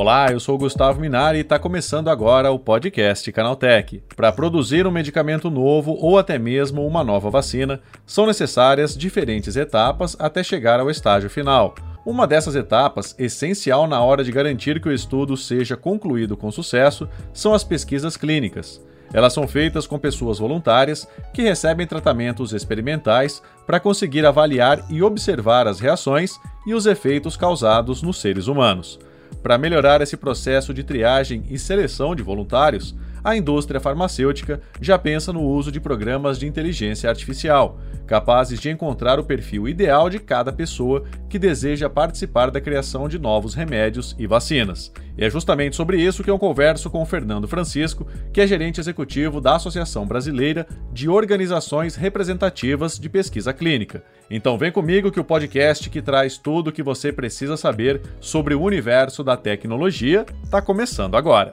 Olá, eu sou Gustavo Minari e está começando agora o podcast Canaltech. Para produzir um medicamento novo ou até mesmo uma nova vacina, são necessárias diferentes etapas até chegar ao estágio final. Uma dessas etapas, essencial na hora de garantir que o estudo seja concluído com sucesso, são as pesquisas clínicas. Elas são feitas com pessoas voluntárias que recebem tratamentos experimentais para conseguir avaliar e observar as reações e os efeitos causados nos seres humanos. Para melhorar esse processo de triagem e seleção de voluntários, a indústria farmacêutica já pensa no uso de programas de inteligência artificial, capazes de encontrar o perfil ideal de cada pessoa que deseja participar da criação de novos remédios e vacinas. E é justamente sobre isso que eu converso com o Fernando Francisco, que é gerente executivo da Associação Brasileira de Organizações Representativas de Pesquisa Clínica. Então vem comigo que o podcast que traz tudo o que você precisa saber sobre o universo da tecnologia está começando agora.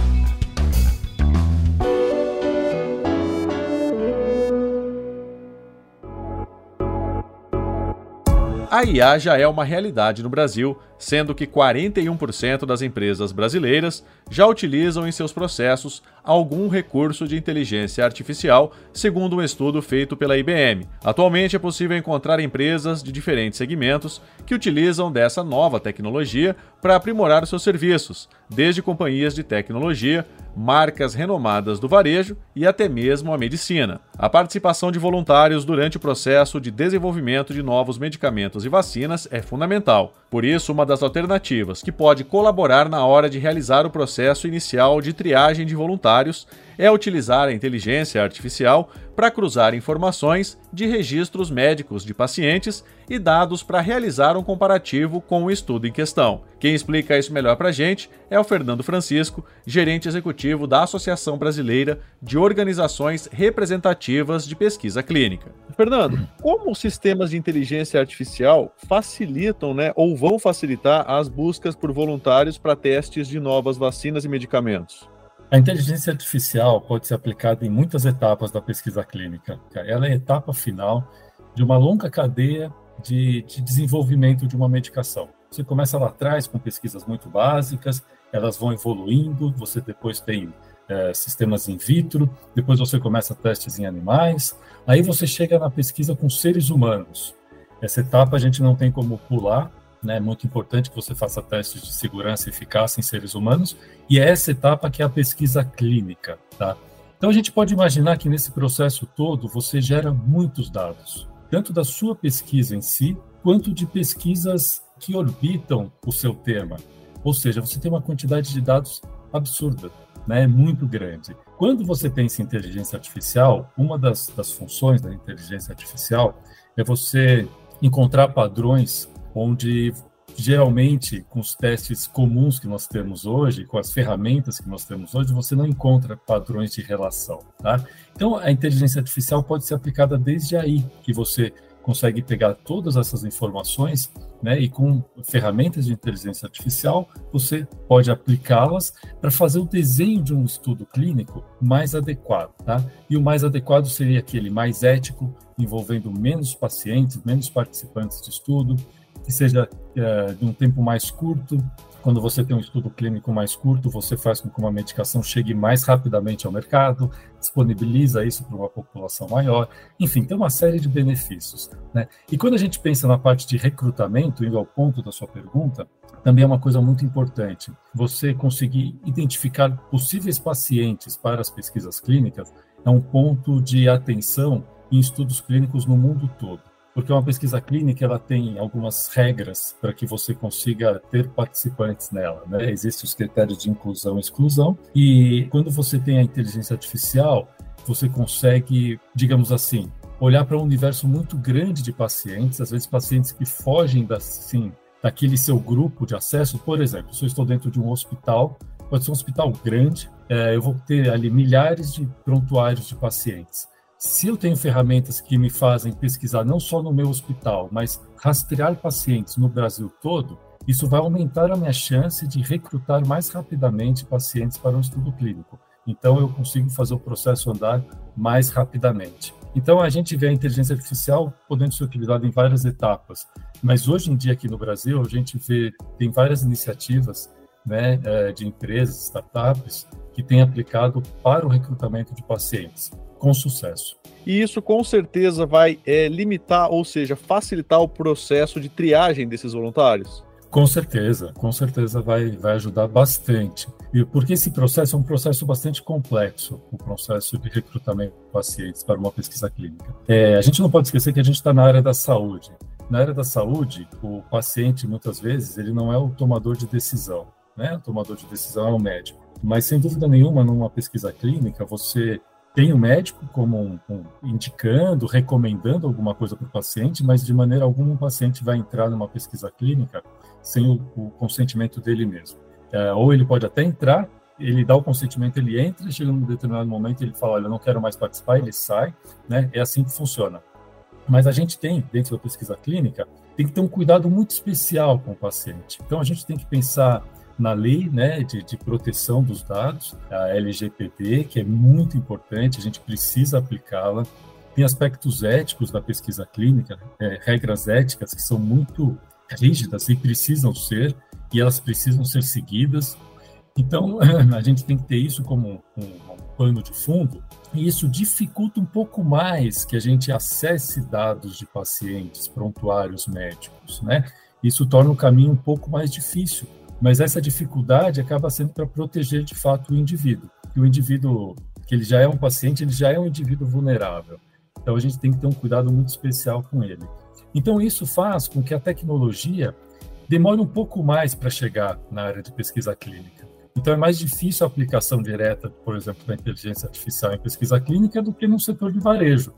A IA já é uma realidade no Brasil, sendo que 41% das empresas brasileiras já utilizam em seus processos algum recurso de inteligência artificial, segundo um estudo feito pela IBM. Atualmente é possível encontrar empresas de diferentes segmentos que utilizam dessa nova tecnologia para aprimorar seus serviços, desde companhias de tecnologia, marcas renomadas do varejo e até mesmo a medicina. A participação de voluntários durante o processo de desenvolvimento de novos medicamentos e vacinas é fundamental. Por isso, uma das alternativas que pode colaborar na hora de realizar o processo inicial de triagem de voluntários é utilizar a inteligência artificial para cruzar informações de registros médicos de pacientes e dados para realizar um comparativo com o estudo em questão. Quem explica isso melhor para a gente é o Fernando Francisco, gerente executivo da Associação Brasileira de Organizações Representativas de Pesquisa Clínica. Fernando, como os sistemas de inteligência artificial facilitam né, ou vão facilitar as buscas por voluntários para testes de novas vacinas e medicamentos? A inteligência artificial pode ser aplicada em muitas etapas da pesquisa clínica. Ela é a etapa final de uma longa cadeia de, de desenvolvimento de uma medicação. Você começa lá atrás com pesquisas muito básicas, elas vão evoluindo, você depois tem é, sistemas in vitro, depois você começa testes em animais, aí você chega na pesquisa com seres humanos. Essa etapa a gente não tem como pular, né? É muito importante que você faça testes de segurança e eficácia em seres humanos, e é essa etapa que é a pesquisa clínica, tá? Então a gente pode imaginar que nesse processo todo você gera muitos dados, tanto da sua pesquisa em si, quanto de pesquisas que orbitam o seu tema. Ou seja, você tem uma quantidade de dados absurda, né? muito grande. Quando você pensa em inteligência artificial, uma das, das funções da inteligência artificial é você encontrar padrões onde geralmente com os testes comuns que nós temos hoje, com as ferramentas que nós temos hoje, você não encontra padrões de relação, tá? Então a inteligência artificial pode ser aplicada desde aí, que você consegue pegar todas essas informações, né, e com ferramentas de inteligência artificial, você pode aplicá-las para fazer o desenho de um estudo clínico mais adequado, tá? E o mais adequado seria aquele mais ético, envolvendo menos pacientes, menos participantes de estudo, que seja é, de um tempo mais curto. Quando você tem um estudo clínico mais curto, você faz com que uma medicação chegue mais rapidamente ao mercado, disponibiliza isso para uma população maior. Enfim, tem uma série de benefícios. Né? E quando a gente pensa na parte de recrutamento, indo ao ponto da sua pergunta, também é uma coisa muito importante. Você conseguir identificar possíveis pacientes para as pesquisas clínicas é um ponto de atenção em estudos clínicos no mundo todo porque uma pesquisa clínica ela tem algumas regras para que você consiga ter participantes nela. Né? Existem os critérios de inclusão e exclusão, e quando você tem a inteligência artificial, você consegue, digamos assim, olhar para um universo muito grande de pacientes, às vezes pacientes que fogem da, assim, daquele seu grupo de acesso. Por exemplo, se eu estou dentro de um hospital, pode ser um hospital grande, é, eu vou ter ali milhares de prontuários de pacientes. Se eu tenho ferramentas que me fazem pesquisar não só no meu hospital, mas rastrear pacientes no Brasil todo, isso vai aumentar a minha chance de recrutar mais rapidamente pacientes para um estudo clínico. Então, eu consigo fazer o processo andar mais rapidamente. Então, a gente vê a inteligência artificial podendo ser utilizada em várias etapas, mas hoje em dia, aqui no Brasil, a gente vê, tem várias iniciativas né, é, de empresas, startups, que têm aplicado para o recrutamento de pacientes, com sucesso. E isso com certeza vai é, limitar, ou seja, facilitar o processo de triagem desses voluntários? Com certeza, com certeza vai, vai ajudar bastante. E porque esse processo é um processo bastante complexo, o processo de recrutamento de pacientes para uma pesquisa clínica. É, a gente não pode esquecer que a gente está na área da saúde. Na área da saúde, o paciente, muitas vezes, ele não é o tomador de decisão. Né? O tomador de decisão é o médico. Mas, sem dúvida nenhuma, numa pesquisa clínica, você tem o médico como um, um, indicando, recomendando alguma coisa para o paciente, mas de maneira alguma o paciente vai entrar numa pesquisa clínica sem o, o consentimento dele mesmo. É, ou ele pode até entrar, ele dá o consentimento, ele entra, e chega num determinado momento ele fala, olha, eu não quero mais participar, ele sai, né? É assim que funciona. Mas a gente tem, dentro da pesquisa clínica, tem que ter um cuidado muito especial com o paciente. Então a gente tem que pensar na lei né, de, de, proteção dos dados, a LGPD, que é muito importante, a gente precisa aplicá-la. Tem aspectos éticos da pesquisa clínica, é, regras éticas que são muito rígidas e precisam ser, e elas precisam ser seguidas. Então, a gente tem que ter isso como um, um, pano de fundo, e isso dificulta um pouco mais que a gente acesse dados de pacientes, prontuários médicos, né? Isso torna o caminho um pouco mais difícil, mas essa dificuldade acaba sendo para proteger de fato o indivíduo. E o indivíduo, que ele já é um paciente, ele já é um indivíduo vulnerável. Então a gente tem que ter um cuidado muito especial com ele. Então, isso faz com que a tecnologia demore um pouco mais para chegar na área de pesquisa clínica. Então, é mais difícil a aplicação direta, por exemplo, da inteligência artificial em pesquisa clínica do que no setor de varejo,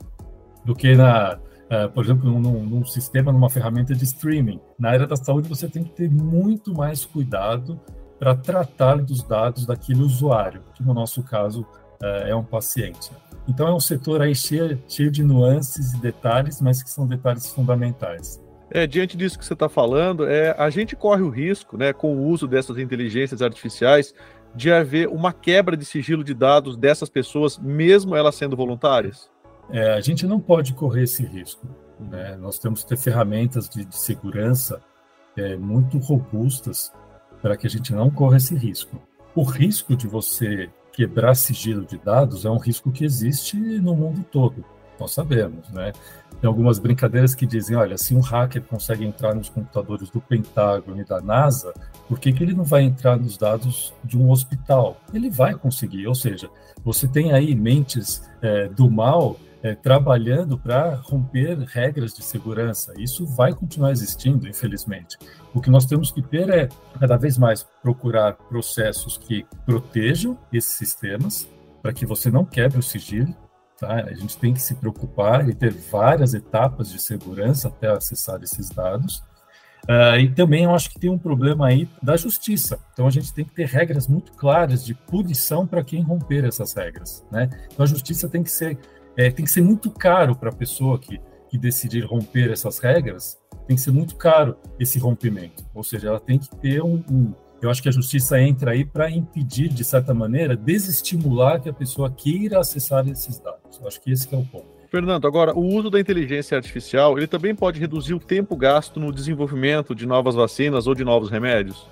do que na, uh, por exemplo, num, num, sistema, numa ferramenta de streaming. Na área da saúde, você tem que ter muito mais cuidado para tratar dos dados daquele usuário, que no nosso caso uh, é um paciente. Então é um setor aí cheio, cheio de nuances e detalhes, mas que são detalhes fundamentais. É, diante disso que você está falando, é, a gente corre o risco, né, com o uso dessas inteligências artificiais, de haver uma quebra de sigilo de dados dessas pessoas, mesmo elas sendo voluntárias? É, a gente não pode correr esse risco. Né? Nós temos que ter ferramentas de, de segurança é, muito robustas para que a gente não corra esse risco. O risco de você quebrar sigilo de dados é um risco que existe no mundo todo. Nós sabemos, né? Tem algumas brincadeiras que dizem, olha, se um hacker consegue entrar nos computadores do Pentágono e da NASA, por que, que ele não vai entrar nos dados de um hospital? Ele vai conseguir, ou seja, você tem aí mentes é, do mal é, trabalhando para romper regras de segurança. Isso vai continuar existindo, infelizmente. O que nós temos que ter é, cada vez mais, procurar processos que protejam esses sistemas, para que você não quebre o sigilo. Tá? A gente tem que se preocupar e ter várias etapas de segurança até acessar esses dados. Uh, e também eu acho que tem um problema aí da justiça. Então a gente tem que ter regras muito claras de punição para quem romper essas regras. Né? Então a justiça tem que ser é, tem que ser muito caro para a pessoa que, que decidir romper essas regras, tem que ser muito caro esse rompimento. Ou seja, ela tem que ter um. um eu acho que a justiça entra aí para impedir, de certa maneira, desestimular que a pessoa queira acessar esses dados. Eu acho que esse que é o ponto. Fernando, agora, o uso da inteligência artificial, ele também pode reduzir o tempo gasto no desenvolvimento de novas vacinas ou de novos remédios?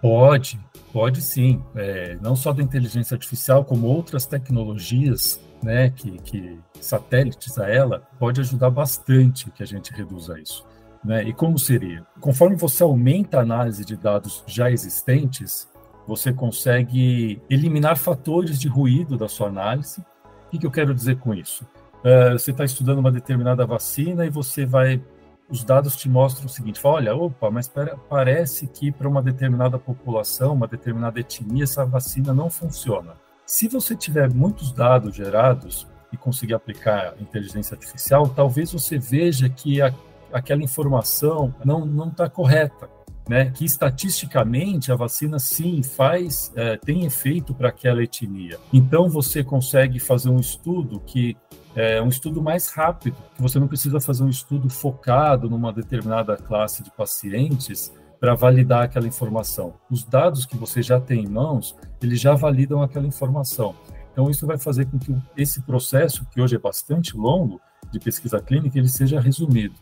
Pode, pode sim. É, não só da inteligência artificial, como outras tecnologias né, que, que satélites a ela, pode ajudar bastante que a gente reduza isso. Né? E como seria? Conforme você aumenta a análise de dados já existentes, você consegue eliminar fatores de ruído da sua análise. O que, que eu quero dizer com isso? Uh, você está estudando uma determinada vacina e você vai. Os dados te mostram o seguinte: fala, olha, opa, mas pera, parece que para uma determinada população, uma determinada etnia, essa vacina não funciona. Se você tiver muitos dados gerados, e conseguir aplicar inteligência artificial, talvez você veja que a, aquela informação não está correta. Né, que estatisticamente a vacina sim faz, é, tem efeito para aquela etnia. Então você consegue fazer um estudo que é um estudo mais rápido, que você não precisa fazer um estudo focado numa determinada classe de pacientes para validar aquela informação. Os dados que você já tem em mãos, eles já validam aquela informação. Então, isso vai fazer com que esse processo, que hoje é bastante longo, de pesquisa clínica, ele seja resumido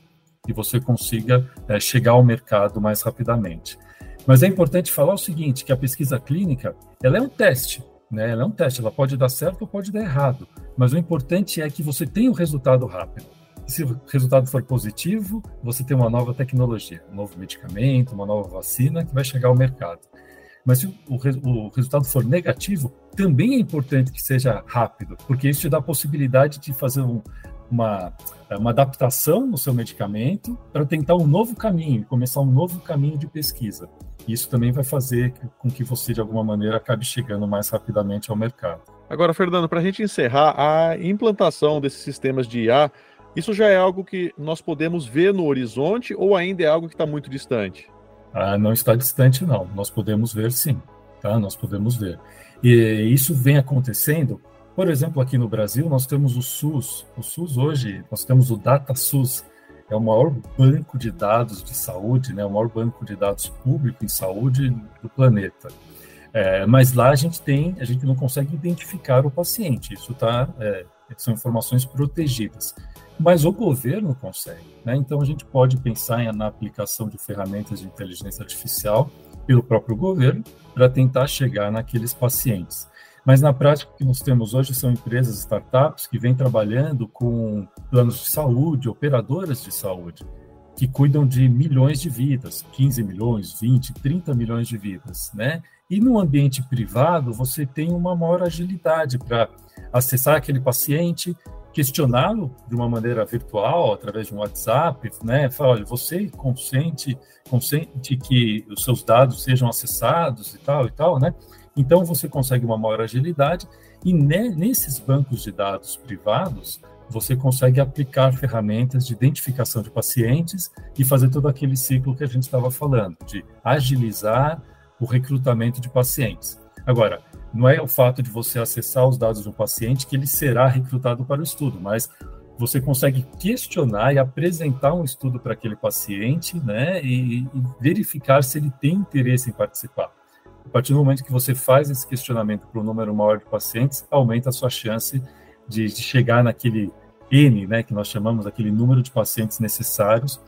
e você consiga é, chegar ao mercado mais rapidamente. Mas é importante falar o seguinte, que a pesquisa clínica, ela é um teste, né? Ela é um teste, ela pode dar certo ou pode dar errado, mas o importante é que você tenha o um resultado rápido. Se o resultado for positivo, você tem uma nova tecnologia, um novo medicamento, uma nova vacina que vai chegar ao mercado. Mas se o, o, resultado for negativo, também é importante que seja rápido, porque isso te dá a possibilidade de fazer um, uma, uma adaptação no seu medicamento para tentar um novo caminho, começar um novo caminho de pesquisa. Isso também vai fazer com que você, de alguma maneira, acabe chegando mais rapidamente ao mercado. Agora, Fernando, para a gente encerrar, a implantação desses sistemas de IA, isso já é algo que nós podemos ver no horizonte ou ainda é algo que está muito distante? Ah, não está distante, não. Nós podemos ver sim, tá? Nós podemos ver. E isso vem acontecendo, por exemplo, aqui no Brasil, nós temos o SUS. O SUS hoje, nós temos o DataSUS, é o maior banco de dados de saúde, né? O maior banco de dados público em saúde do planeta. É, mas lá a gente tem, a gente não consegue identificar o paciente. Isso tá, é, são informações protegidas mas o governo consegue. Né? Então, a gente pode pensar na aplicação de ferramentas de inteligência artificial pelo próprio governo para tentar chegar naqueles pacientes. Mas na prática, o que nós temos hoje são empresas, startups, que vêm trabalhando com planos de saúde, operadoras de saúde, que cuidam de milhões de vidas, 15 milhões, 20, 30 milhões de vidas, né? E no ambiente privado, você tem uma maior agilidade para acessar aquele paciente, questioná-lo de uma maneira virtual, através de um WhatsApp, né? Falar, olha, você consente, consente que os seus dados sejam acessados e tal e tal, né? Então você consegue uma maior agilidade e ne nesses bancos de dados privados você consegue aplicar ferramentas de identificação de pacientes e fazer todo aquele ciclo que a gente estava falando, de agilizar o recrutamento de pacientes. Agora, não é o fato de você acessar os dados um paciente que ele será recrutado para o estudo, mas você consegue questionar e apresentar um estudo para aquele paciente, né, e, e, verificar se ele tem interesse em participar. A partir do momento que você faz esse questionamento para um número maior de pacientes, aumenta a sua chance de, de chegar naquele N, né, que nós chamamos aquele número de pacientes necessários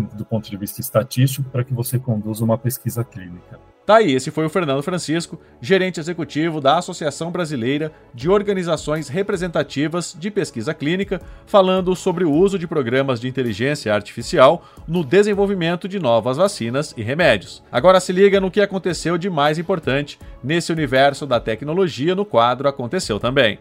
do ponto de vista estatístico para que você conduza uma pesquisa clínica. Tá aí, esse foi o Fernando Francisco, gerente executivo da Associação Brasileira de Organizações Representativas de Pesquisa Clínica, falando sobre o uso de programas de inteligência artificial no desenvolvimento de novas vacinas e remédios. Agora se liga no que aconteceu de mais importante nesse universo da tecnologia no quadro Aconteceu também.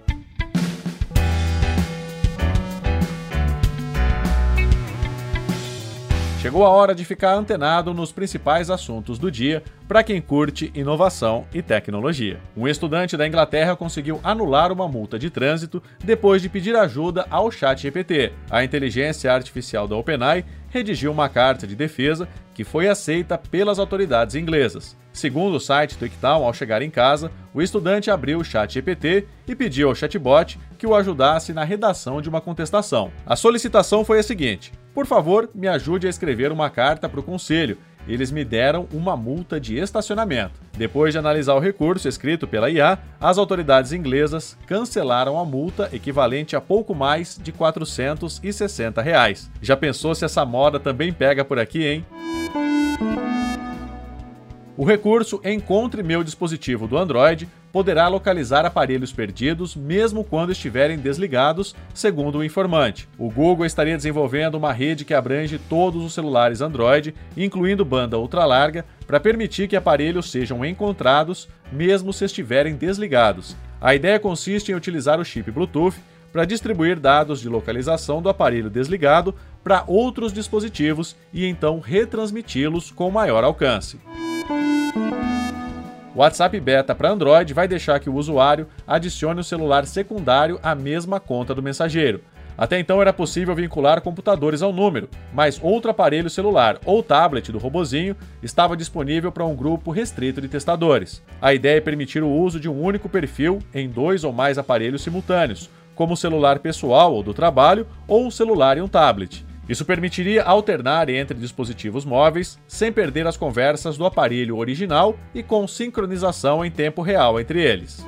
Chegou a hora de ficar antenado nos principais assuntos do dia para quem curte inovação e tecnologia. Um estudante da Inglaterra conseguiu anular uma multa de trânsito depois de pedir ajuda ao ChatGPT. A inteligência artificial da OpenAI redigiu uma carta de defesa que foi aceita pelas autoridades inglesas. Segundo o site TweakTown, ao chegar em casa, o estudante abriu o ChatGPT e pediu ao chatbot que o ajudasse na redação de uma contestação. A solicitação foi a seguinte: por favor, me ajude a escrever uma carta para o conselho. Eles me deram uma multa de estacionamento. Depois de analisar o recurso escrito pela IA, as autoridades inglesas cancelaram a multa equivalente a pouco mais de 460 reais. Já pensou se essa moda também pega por aqui, hein? O recurso Encontre meu dispositivo do Android poderá localizar aparelhos perdidos mesmo quando estiverem desligados, segundo o informante. O Google estaria desenvolvendo uma rede que abrange todos os celulares Android, incluindo banda ultralarga, para permitir que aparelhos sejam encontrados mesmo se estiverem desligados. A ideia consiste em utilizar o chip Bluetooth para distribuir dados de localização do aparelho desligado para outros dispositivos e então retransmiti-los com maior alcance. O WhatsApp Beta para Android vai deixar que o usuário adicione o celular secundário à mesma conta do mensageiro. Até então era possível vincular computadores ao número, mas outro aparelho celular ou tablet do robozinho estava disponível para um grupo restrito de testadores. A ideia é permitir o uso de um único perfil em dois ou mais aparelhos simultâneos, como o celular pessoal ou do trabalho ou um celular e um tablet. Isso permitiria alternar entre dispositivos móveis sem perder as conversas do aparelho original e com sincronização em tempo real entre eles.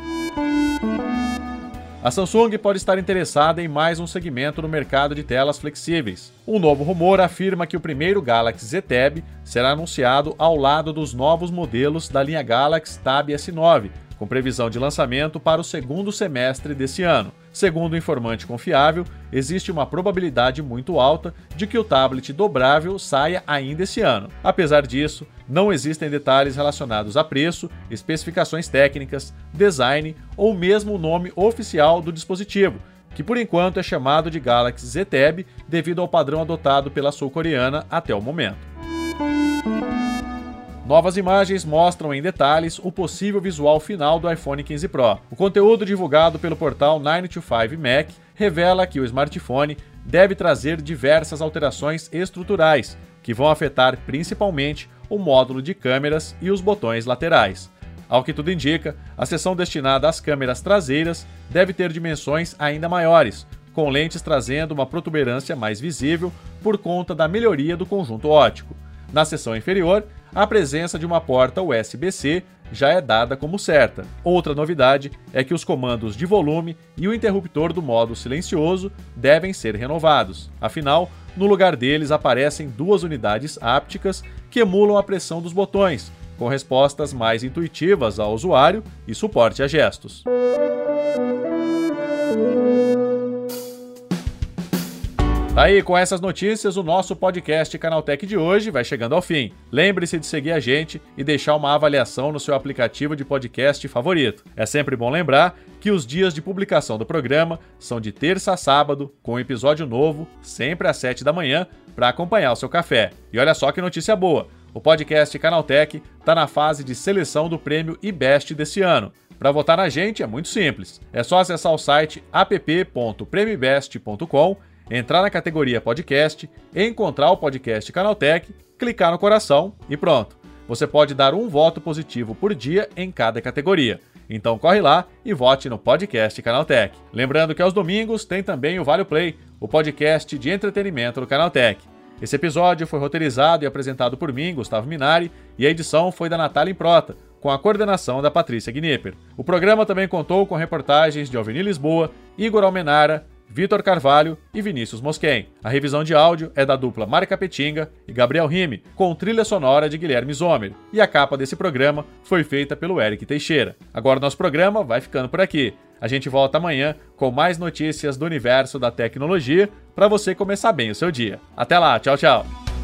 A Samsung pode estar interessada em mais um segmento no mercado de telas flexíveis. Um novo rumor afirma que o primeiro Galaxy Z Tab será anunciado ao lado dos novos modelos da linha Galaxy Tab S9, com previsão de lançamento para o segundo semestre desse ano. Segundo o informante confiável, existe uma probabilidade muito alta de que o tablet dobrável saia ainda esse ano. Apesar disso, não existem detalhes relacionados a preço, especificações técnicas, design ou mesmo o nome oficial do dispositivo, que por enquanto é chamado de Galaxy Z Tab devido ao padrão adotado pela sul-coreana até o momento. Novas imagens mostram em detalhes o possível visual final do iPhone 15 Pro. O conteúdo divulgado pelo portal 925Mac revela que o smartphone deve trazer diversas alterações estruturais, que vão afetar principalmente o módulo de câmeras e os botões laterais. Ao que tudo indica, a seção destinada às câmeras traseiras deve ter dimensões ainda maiores, com lentes trazendo uma protuberância mais visível por conta da melhoria do conjunto óptico. Na seção inferior, a presença de uma porta USB-C já é dada como certa. Outra novidade é que os comandos de volume e o interruptor do modo silencioso devem ser renovados. Afinal, no lugar deles aparecem duas unidades ápticas que emulam a pressão dos botões, com respostas mais intuitivas ao usuário e suporte a gestos. Aí, com essas notícias, o nosso podcast Canaltech de hoje vai chegando ao fim. Lembre-se de seguir a gente e deixar uma avaliação no seu aplicativo de podcast favorito. É sempre bom lembrar que os dias de publicação do programa são de terça a sábado, com um episódio novo, sempre às 7 da manhã, para acompanhar o seu café. E olha só que notícia boa! O podcast Canaltech está na fase de seleção do prêmio IBEST desse ano. Para votar na gente é muito simples. É só acessar o site app.premibest.com entrar na categoria podcast, encontrar o podcast Canaltech, clicar no coração e pronto. Você pode dar um voto positivo por dia em cada categoria. Então corre lá e vote no podcast Canaltech. Lembrando que aos domingos tem também o Vale Play, o podcast de entretenimento do Canaltech. Esse episódio foi roteirizado e apresentado por mim, Gustavo Minari, e a edição foi da Natália Improta, com a coordenação da Patrícia Gnipper. O programa também contou com reportagens de Alvini Lisboa, Igor Almenara, Vitor Carvalho e Vinícius Mosquen. A revisão de áudio é da dupla Mari Capetinga e Gabriel Rime, com trilha sonora de Guilherme Zomer. E a capa desse programa foi feita pelo Eric Teixeira. Agora nosso programa vai ficando por aqui. A gente volta amanhã com mais notícias do universo da tecnologia para você começar bem o seu dia. Até lá, tchau, tchau.